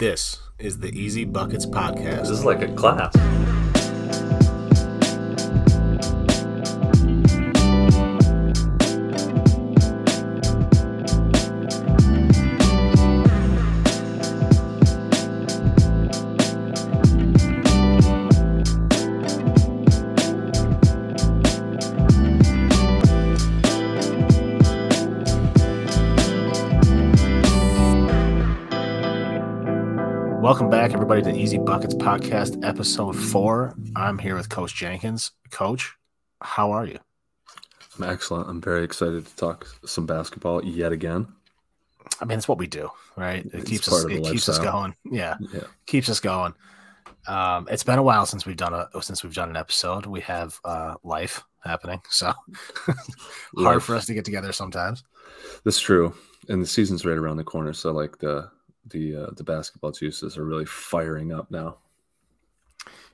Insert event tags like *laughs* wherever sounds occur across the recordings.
This is the Easy Buckets podcast. This is like a class. Welcome back, everybody, to Easy Buckets podcast, episode four. I'm here with Coach Jenkins. Coach, how are you? I'm excellent. I'm very excited to talk some basketball yet again. I mean, it's what we do, right? It It's keeps us. It keeps us going. Yeah, Yeah. keeps us going. Um, it's been a while since we've done a since we've done an episode. We have uh, life happening, so *laughs* hard Life. for us to get together sometimes. That's true. And the season's right around the corner. So like the the uh, the basketball juices are really firing up now.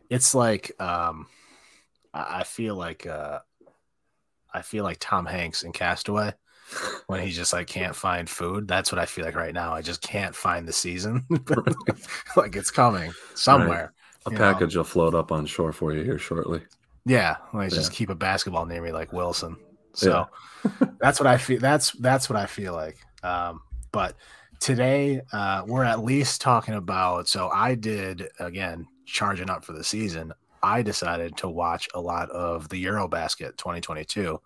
It's like um, I feel like uh, I feel like Tom Hanks in Castaway *laughs* when he just like can't find food. That's what I feel like right now. I just can't find the season. *laughs* *laughs* like it's coming somewhere. A You know. package will float up on shore for you here shortly. Yeah, like just Yeah. keep a basketball near me like Wilson. So that's what I feel. That's that's what I feel like. Um, but today uh, we're at least talking about. So I did again charging up for the season. I decided to watch a lot of the EuroBasket 2022,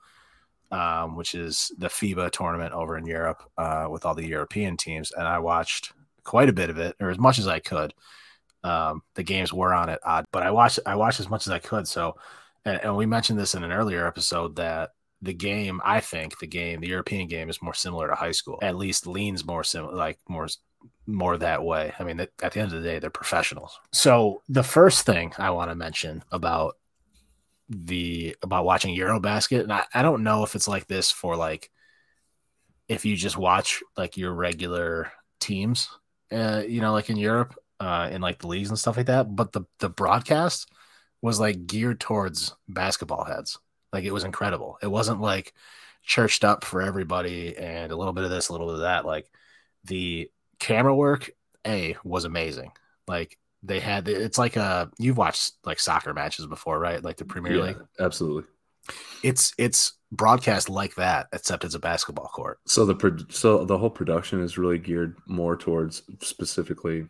um, which is the FIBA tournament over in Europe uh, with all the European teams, and I watched quite a bit of it, or as much as I could. Um, the games were on at odd, but I watched I watched as much as I could. So, and, and we mentioned this in an earlier episode that the game, I think the game, the European game is more similar to high school. At least leans more similar, like more more that way. I mean, at the end of the day, they're professionals. So the first thing I want to mention about the about watching Eurobasket, and I, I don't know if it's like this for like if you just watch like your regular teams, uh, you know, like in Europe, uh, in like the leagues and stuff like that. But the the broadcast was like geared towards basketball heads. Like it was incredible. It wasn't like churched up for everybody and a little bit of this, a little bit of that. Like the camera work, a was amazing. Like they had it's like a you've watched like soccer matches before, right? Like the Premier Yeah, League. absolutely. It's it's broadcast like that, except it's a basketball court. So the pro- so the whole production is really geared more towards specifically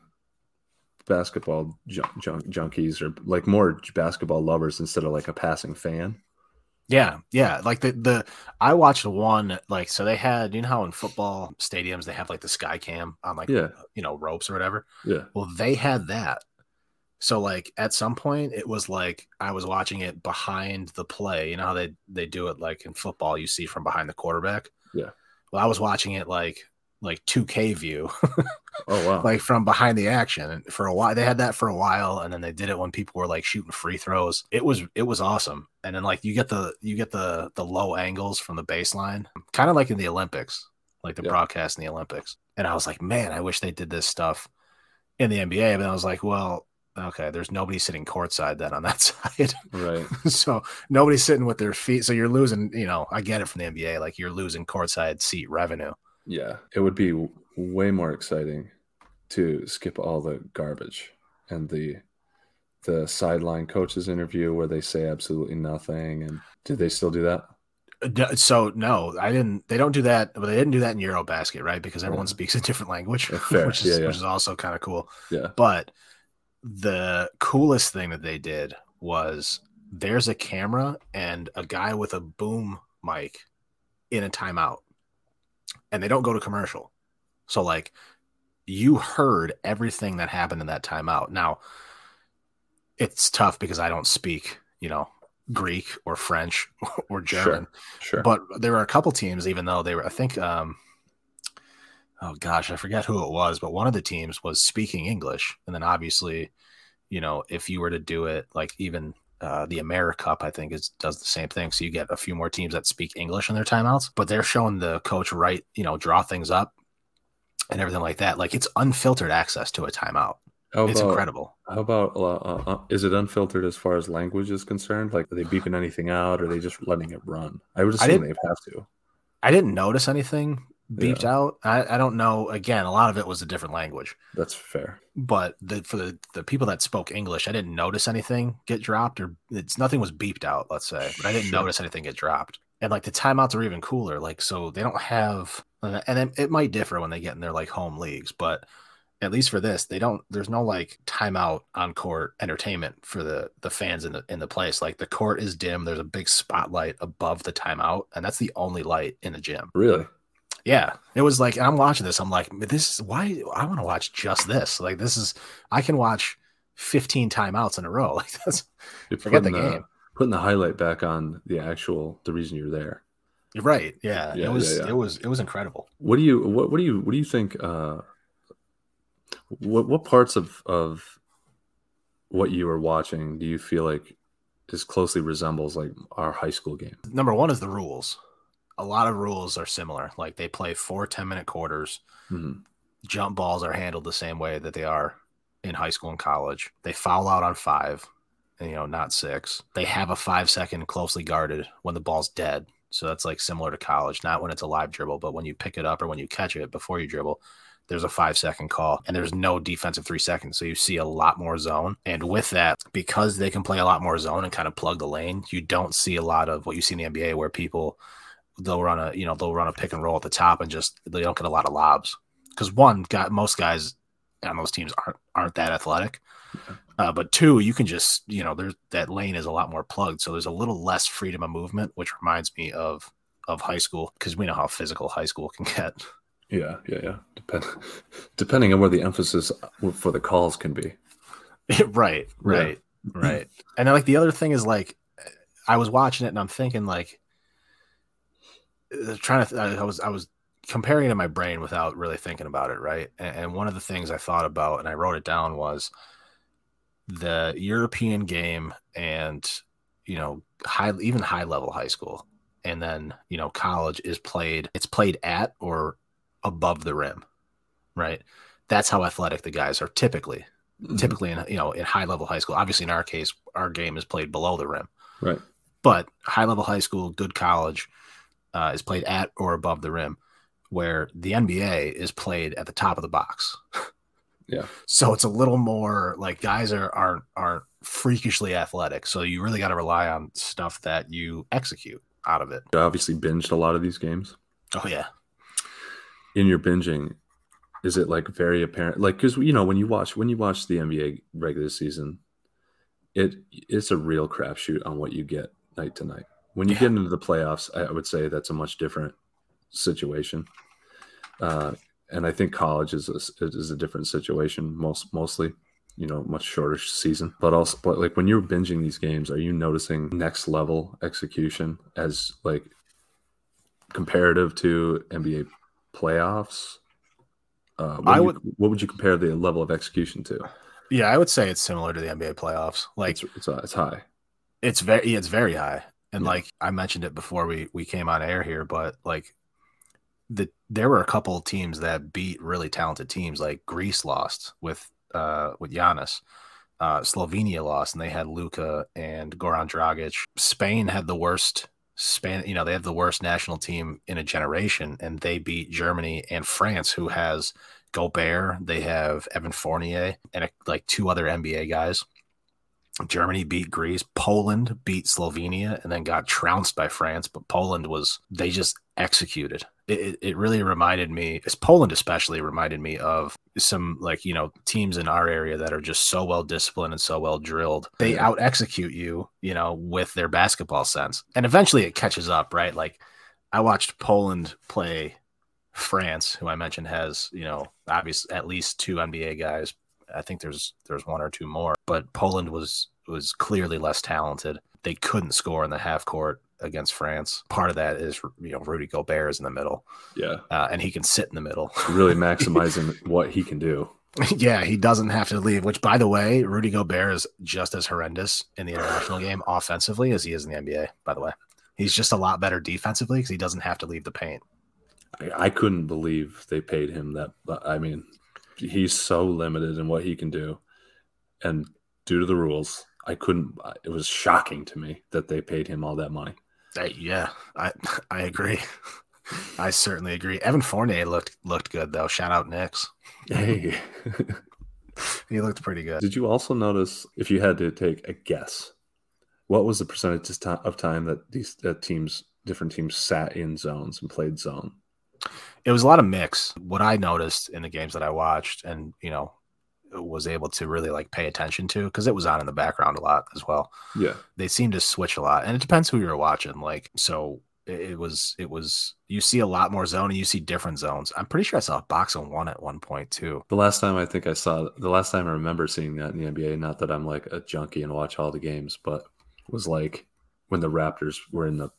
basketball jun- jun- junkies or like more basketball lovers instead of like a passing fan. Yeah, yeah. Like the the I watched one like so they had you know how in football stadiums they have like the sky cam on like Yeah, you know ropes or whatever. yeah, Well, they had that. So like at some point it was like I was watching it behind the play. You know how they they do it like in football you see from behind the quarterback? Yeah. Well, I was watching it like like 2K view, Oh wow, *laughs* like from behind the action. And for a while they had that for a while and then they did it when people were like shooting free throws. It was it was awesome. And then like you get the you get the the low angles from the baseline, kind of like in the Olympics, like the Yeah. broadcast in the Olympics. And I was like, man, I wish they did this stuff in the NBA. But I was like, well, okay, there's nobody sitting courtside then on that *laughs* side. right. *laughs* so nobody's sitting with their feet. So you're losing, you know, I get it from the NBA, like you're losing courtside seat revenue. Yeah, it would be w- way more exciting to skip all the garbage and the the sideline coaches interview where they say absolutely nothing. And did they still do that? Uh, So no, I didn't. They don't do that, but they didn't do that in EuroBasket, right? Because everyone Yeah. speaks a different language, fair. *laughs* which is Yeah, yeah. which is also kind of cool. Yeah, But the coolest thing that they did was there's a camera and a guy with a boom mic in a timeout, and they don't go to commercial. So like you heard everything that happened in that timeout. Now it's tough because I don't speak, you know, Greek or French *laughs* or German. sure. sure. But there were a couple teams, even though they were, I think, um, oh gosh, I forget who it was, but one of the teams was speaking English. And then obviously, you know, if you were to do it like even uh, the AmeriCup, I think is does the same thing. So you get a few more teams that speak English in their timeouts, but they're showing the coach right, you know, draw things up and everything like that. Like it's unfiltered access to a timeout. How It's about, incredible. How about uh, uh, uh, is it unfiltered as far as language is concerned? Like, are they beeping anything out, or are they just letting it run? I would I assume didn't- they'd have to. I didn't notice anything beeped yeah. out. I, I don't know. Again, a lot of it was a different language. That's fair. But the, for the, the people that spoke English, I didn't notice anything get dropped or it's nothing was beeped out, let's say, but I didn't sure. notice anything get dropped. And like the timeouts are even cooler. Like, so they don't have, and it, it might differ when they get in their like home leagues, but at least for this, they don't. There's no like timeout on court entertainment for the the fans in the in the place. Like the court is dim. There's a big spotlight above the timeout, and that's the only light in the gym. Really? Yeah. It was like I'm watching this. I'm like, this is why I want to watch just this. Like this is I can watch 15 timeouts in a row. *laughs* Like that's You're forget the game. putting the highlight back on the actual the reason you're there. You're Right. Yeah. yeah it was yeah, yeah. it was it was incredible. What do you what what do you what do you think uh what what parts of of what you were watching do you feel like is closely resembles like our high school game? Number one is the rules. A lot of rules are similar. Like they play four 10 minute quarters. Mm-hmm. Jump balls are handled the same way that they are in high school and college. They foul out on five, you know, not six. They have a five second closely guarded when the ball's dead. So that's like similar to college, not when it's a live dribble, but when you pick it up or when you catch it before you dribble, there's a five second call and there's no defensive three seconds. So you see a lot more zone. And with that, because they can play a lot more zone and kind of plug the lane, you don't see a lot of what you see in the NBA where people they'll run a you know they'll run a pick and roll at the top and just they don't get a lot of lobs because one got most guys on those teams aren't aren't that athletic. Uh, but two, you can just you know there's that lane is a lot more plugged, so there's a little less freedom of movement, which reminds me of of high school because we know how physical high school can get. Yeah, yeah, yeah. Depend, depending on where the emphasis for the calls can be. right, *laughs* right, yeah. right. And then, like the other thing is like, I was watching it and I'm thinking like, trying to. I was I was comparing it in my brain without really thinking about it, right? And, and one of the things I thought about and I wrote it down was the European game and you know high even high level high school and then you know college is played it's played at or above the rim, right? That's how athletic the guys are typically. Mm-hmm. Typically, in you know, in high level high school. Obviously, in our case, our game is played below the rim, right? But high level high school, good college, uh, is played at or above the rim, where the NBA is played at the top of the box. *laughs* Yeah. So it's a little more like guys are aren't aren't freakishly athletic. So you really got to rely on stuff that you execute out of it. I obviously binged a lot of these games. Oh yeah in your binging is it like very apparent like because you know when you watch when you watch the nba regular season it it's a real crapshoot on what you get night to night when you yeah. get into the playoffs i would say that's a much different situation uh, and i think college is a, is a different situation most mostly you know much shorter season but also but like when you're binging these games are you noticing next level execution as like comparative to nba playoffs, uh, what I would. You, what would you compare the level of execution to? Yeah, I would say it's similar to the NBA playoffs. Like it's it's, uh, it's high. It's very it's very high, and yeah. like I mentioned it before we we came on air here, but like the there were a couple of teams that beat really talented teams. Like Greece lost with uh with Giannis. Uh, Slovenia lost, and they had Luka and Goran Dragic. Spain had the worst span you know they have the worst national team in a generation and they beat germany and france who has gobert they have evan fournier and a, like two other nba guys germany beat greece poland beat slovenia and then got trounced by france but poland was they just executed it, it really reminded me, as Poland especially reminded me of some like you know teams in our area that are just so well disciplined and so well drilled. They out execute you, you know, with their basketball sense, and eventually it catches up, right? Like I watched Poland play France, who I mentioned has you know obviously at least two NBA guys. I think there's there's one or two more, but Poland was was clearly less talented. They couldn't score in the half court against France. Part of that is you know Rudy Gobert is in the middle, yeah, uh, and he can sit in the middle, really *laughs* maximizing what he can do. yeah, he doesn't have to leave. Which, by the way, Rudy Gobert is just as horrendous in the international *sighs* game offensively as he is in the NBA. By the way, he's just a lot better defensively because he doesn't have to leave the paint. I, I couldn't believe they paid him that. I mean, he's so limited in what he can do, and due to the rules, I couldn't. It was shocking to me that they paid him all that money. yeah, I *laughs* I agree. I certainly agree. Evan Fournier looked looked good though. Shout out Knicks. Hey, *laughs* *laughs* he looked pretty good. Did you also notice if you had to take a guess, what was the percentage of time that these uh, teams, different teams, sat in zones and played zone? It was a lot of mix. What I noticed in the games that I watched, and you know, was able to really like pay attention to because it was on in the background a lot as well. Yeah, they seem to switch a lot, and it depends who you're watching. Like, so it was it was you see a lot more zone and you see different zones. I'm pretty sure I saw a box on one at one point too. The last time I think I saw the last time I remember seeing that in the NBA, not that I'm like a junkie and watch all the games, but was like when the Raptors were in the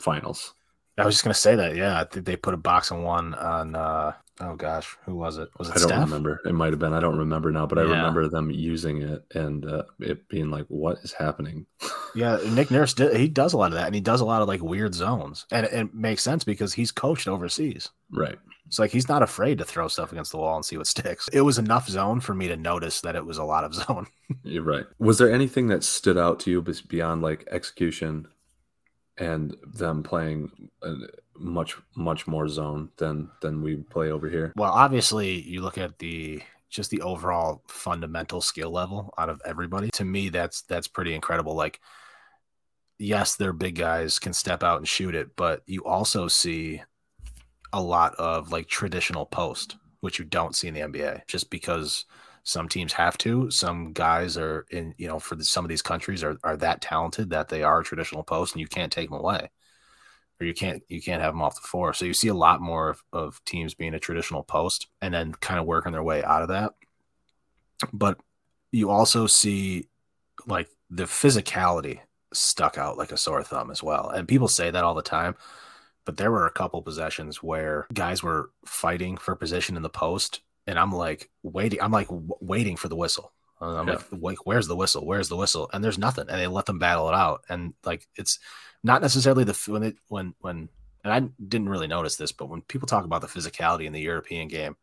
finals. I was just gonna say that, yeah. I think they put a box on one on uh oh gosh, who was it? Was it I don't remember. It might have been. I don't remember now, but I remember them using it and uh, it being like, "What is happening?" *laughs* yeah, Nick Nurse did, he does a lot of that, and he does a lot of like weird zones, and it, it makes sense because he's coached overseas, right? It's like he's not afraid to throw stuff against the wall and see what sticks. It was enough zone for me to notice that it was a lot of *laughs* zone. You're right. Was there anything that stood out to you beyond like execution and them playing much much more zone than than we play over here. Well, obviously, you look at the just the overall fundamental skill level out of everybody. To me, that's that's pretty incredible. Like, yes, their big guys can step out and shoot it, but you also see a lot of like traditional post, which you don't see in the NBA, just because some teams have to. Some guys are in, you know, for the, some of these countries are, are that talented that they are traditional post and you can't take them away or you can't, you can't have them off the floor. So you see a lot more of, of teams being a traditional post and then kind of working their way out of that. But you also see like the physicality stuck out like a sore thumb as well. And people say that all the time but there were a couple possessions where guys were fighting for position in the post and I'm like waiting. I'm like w- waiting for the whistle. I'm yeah. like, where's the whistle? Where's the whistle? And there's nothing. And they let them battle it out. And like, it's not necessarily the when it when when and I didn't really notice this, but when people talk about the physicality in the European game,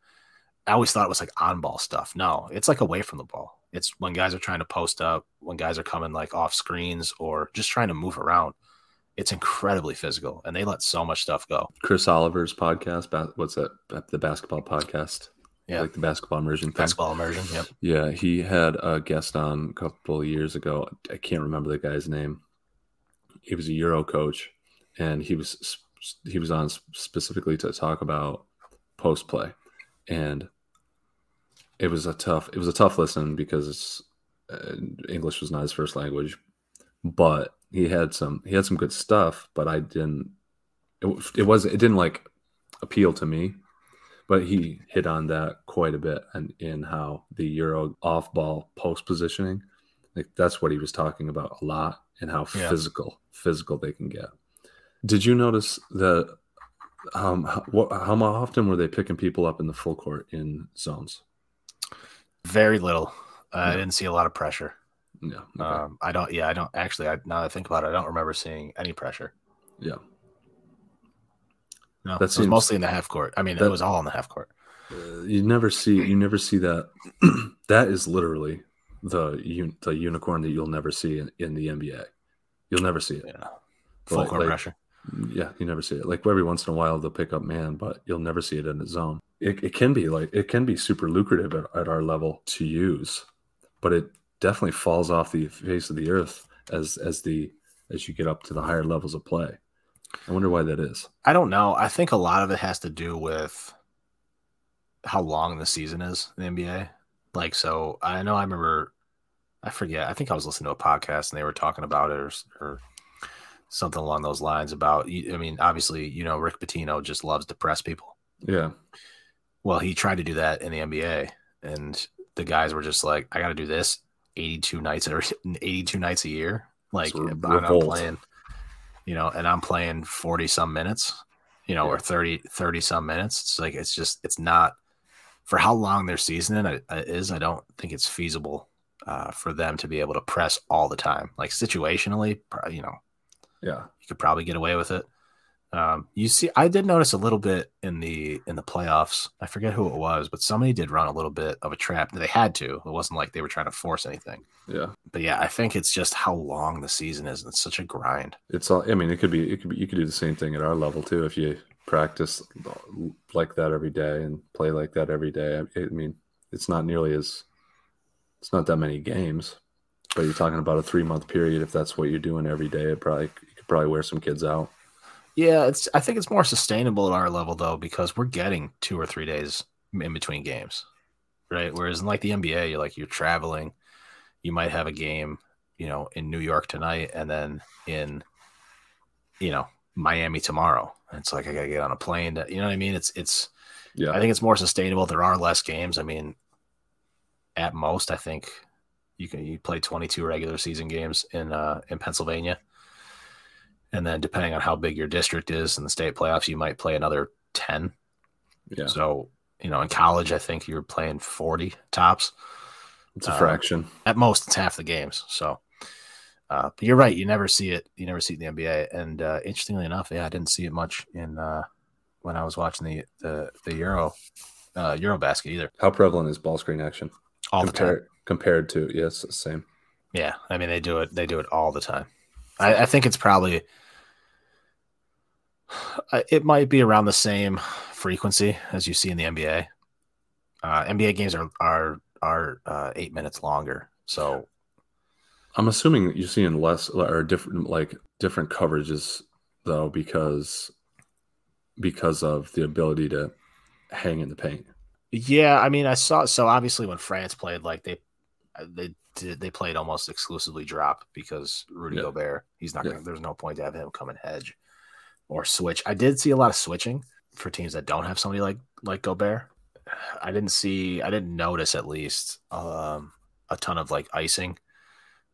I always thought it was like on ball stuff. No, it's like away from the ball. It's when guys are trying to post up, when guys are coming like off screens or just trying to move around. It's incredibly physical, and they let so much stuff go. Chris Oliver's podcast, what's that? The basketball podcast yeah, like the basketball immersion. Thing. Basketball immersion. Yep. Yeah, he had a guest on a couple of years ago. I can't remember the guy's name. He was a Euro coach, and he was he was on specifically to talk about post play, and it was a tough it was a tough listen because uh, English was not his first language, but he had some he had some good stuff. But I didn't. It, it was it didn't like appeal to me but he hit on that quite a bit and in how the Euro off ball post positioning, like that's what he was talking about a lot and how yeah. physical physical they can get. Did you notice that? Um, how, how often were they picking people up in the full court in zones? Very little. Uh, yeah. I didn't see a lot of pressure. Yeah. Okay. Um, I don't. Yeah, I don't actually. I, now that I think about it, I don't remember seeing any pressure. Yeah. No, that seems, mostly in the half court. I mean, that, it was all in the half court. Uh, you never see you never see that. *clears throat* that is literally the the unicorn that you'll never see in, in the NBA. You'll never see it. Yeah. Full like, court like, pressure. Yeah, you never see it. Like every once in a while they'll pick up man, but you'll never see it in the zone. It, it can be like it can be super lucrative at, at our level to use, but it definitely falls off the face of the earth as as the as you get up to the higher levels of play. I wonder why that is. I don't know. I think a lot of it has to do with how long the season is in the NBA. Like, so I know I remember, I forget, I think I was listening to a podcast and they were talking about it or, or something along those lines about, I mean, obviously, you know, Rick Pitino just loves to press people. Yeah. Well, he tried to do that in the NBA and the guys were just like, I got to do this 82 nights or 82 nights a year. Like, I'm not playing you know, and I'm playing 40 some minutes, you know, yeah. or 30, 30 some minutes. It's like, it's just, it's not for how long their season is. I don't think it's feasible uh, for them to be able to press all the time. Like situationally, you know, yeah, you could probably get away with it. Um, you see, I did notice a little bit in the in the playoffs. I forget who it was, but somebody did run a little bit of a trap. They had to. It wasn't like they were trying to force anything. Yeah. But yeah, I think it's just how long the season is. It's such a grind. It's all. I mean, it could be. It could be. You could do the same thing at our level too. If you practice like that every day and play like that every day. I, I mean, it's not nearly as it's not that many games, but you're talking about a three month period. If that's what you're doing every day, it probably you could probably wear some kids out. Yeah, it's. I think it's more sustainable at our level though because we're getting two or three days in between games, right? Whereas in like the NBA, you're like you're traveling, you might have a game, you know, in New York tonight, and then in, you know, Miami tomorrow. It's like I gotta get on a plane. To, you know what I mean? It's it's. Yeah, I think it's more sustainable. There are less games. I mean, at most, I think you can you play 22 regular season games in uh, in Pennsylvania, and then depending on how big your district is in the state playoffs, you might play another 10. Yeah. So you know, in college, I think you're playing 40 tops. It's a um, fraction. At most, it's half the games. So, uh, but you're right. You never see it. You never see it in the NBA. And uh, interestingly enough, yeah, I didn't see it much in uh, when I was watching the the, the Euro uh, Euro basket either. How prevalent is ball screen action? all compared, the time. Compared to yes, same. Yeah, I mean they do it. They do it all the time. I, I think it's probably it might be around the same frequency as you see in the NBA. Uh, NBA games are are are uh, eight minutes longer, so I'm assuming you're seeing less or different like different coverages though because because of the ability to hang in the paint. Yeah, I mean, I saw. So obviously, when France played, like they they they played almost exclusively drop because Rudy yeah. Gobert. He's not. Yeah. Gonna, there's no point to have him come and hedge or switch. I did see a lot of switching for teams that don't have somebody like like Gobert. I didn't see. I didn't notice at least um, a ton of like icing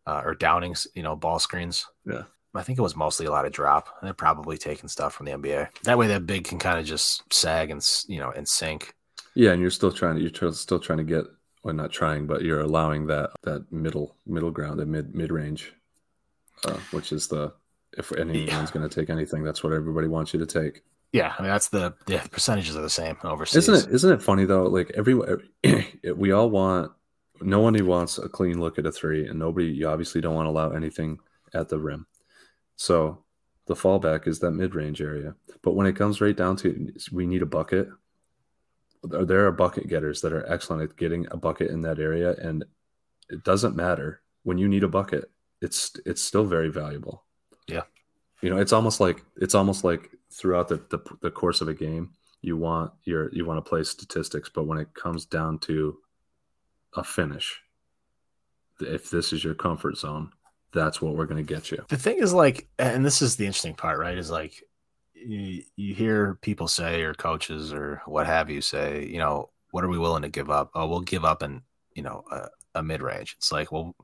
uh, or downings. You know, ball screens. Yeah. I think it was mostly a lot of drop. And they're probably taking stuff from the NBA. That way, that big can kind of just sag and you know and sink yeah, and you're still trying to you're still trying to get well not trying, but you're allowing that that middle middle ground, the mid mid range, uh, which is the if anyone's yeah. going to take anything, that's what everybody wants you to take. Yeah, I mean that's the the percentages are the same overseas. Isn't it? Isn't it funny though? Like every *clears throat* we all want. No one who wants a clean look at a three, and nobody. You obviously don't want to allow anything at the rim. So the fallback is that mid range area. But when it comes right down to we need a bucket, there are bucket getters that are excellent at getting a bucket in that area, and it doesn't matter when you need a bucket. It's it's still very valuable. Yeah, you know, it's almost like it's almost like throughout the, the, the course of a game, you want your you want to play statistics, but when it comes down to a finish, if this is your comfort zone, that's what we're going to get you. The thing is, like, and this is the interesting part, right? Is like you, you hear people say or coaches or what have you say, you know, what are we willing to give up? Oh, we'll give up in, you know, a, a mid range. It's like, well,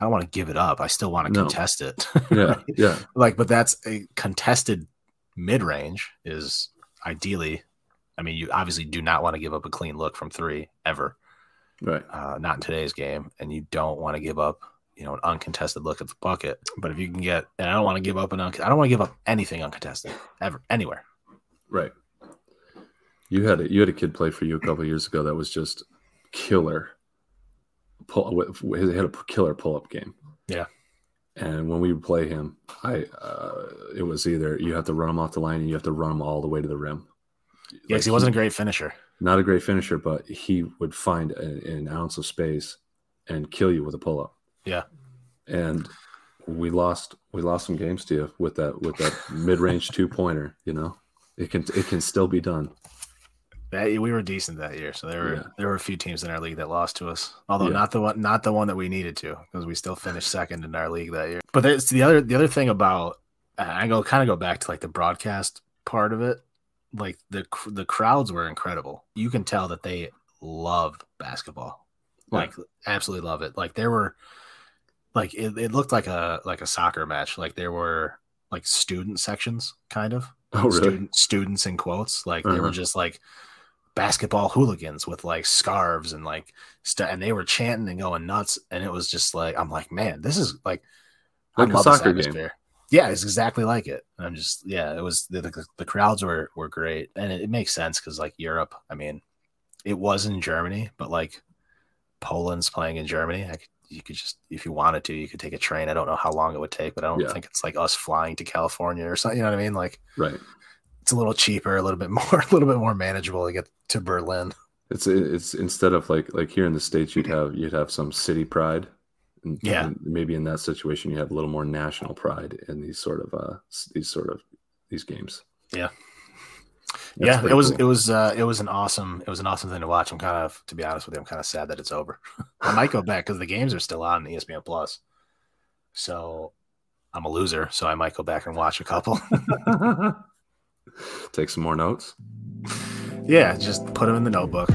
I don't want to give it up. I still want to no. contest it. *laughs* Yeah. Yeah. like, but that's a contested mid range is ideally, I mean, you obviously do not want to give up a clean look from three ever. Right. Uh, not in today's game. And you don't want to give up you know, an uncontested look at the bucket. But if you can get, and I don't want to give up an, un- I don't want to give up anything uncontested ever, anywhere. Right. You had a, you had a kid play for you a couple years ago that was just killer. Pull, he had a killer pull up game. Yeah. And when we would play him, I uh, it was either you have to run him off the line and you have to run him all the way to the rim. Yeah, like he wasn't a great finisher. Not a great finisher, but he would find a, an ounce of space and kill you with a pull up. Yeah. And we lost we lost some games to you with that with that mid range two pointer. You know, it can it can still be done. That we were decent that year, so there were yeah. there were a few teams in our league that lost to us. Although yeah. not the one not the one that we needed to, because we still finished second in our league that year. But there's the other the other thing about I go kind of go back to like the broadcast part of it. Like the the crowds were incredible. You can tell that they love basketball, like yeah. absolutely love it. Like there were like it, it looked like a like a soccer match. Like there were like student sections, kind of. Oh, really? Student, students in quotes. Like uh-huh. they were uh-huh. just like basketball hooligans with like scarves and like stuff, and they were chanting and going nuts. And it was just like I'm like, man, this is like, like I a soccer game. Yeah, it's exactly like it. I'm just yeah, it was the the, the crowds were were great, and it, it makes sense because like Europe. I mean, it was in Germany, but like Poland's playing in Germany. I could you could just if you wanted to you could take a train i don't know how long it would take but i don't yeah. think it's like us flying to california or something you know what i mean like right it's a little cheaper, a little bit *laughs* more, a little bit more manageable to get to Berlin. It's it's instead of like like here in the states, you'd have you'd have some city pride. And, yeah. And maybe in that situation, you have a little more national pride in these sort of uh these sort of these games. Yeah. Yeah, it was cool. it was uh it was an awesome it was an awesome thing to watch. I'm kind of to be honest with you, I'm kind of sad that it's over. *laughs* I might go back because the games are still on ESPN Plus. So I'm a loser, so I might go back and watch a couple. *laughs* *laughs* Take some more notes. Yeah, just put them in the notebook.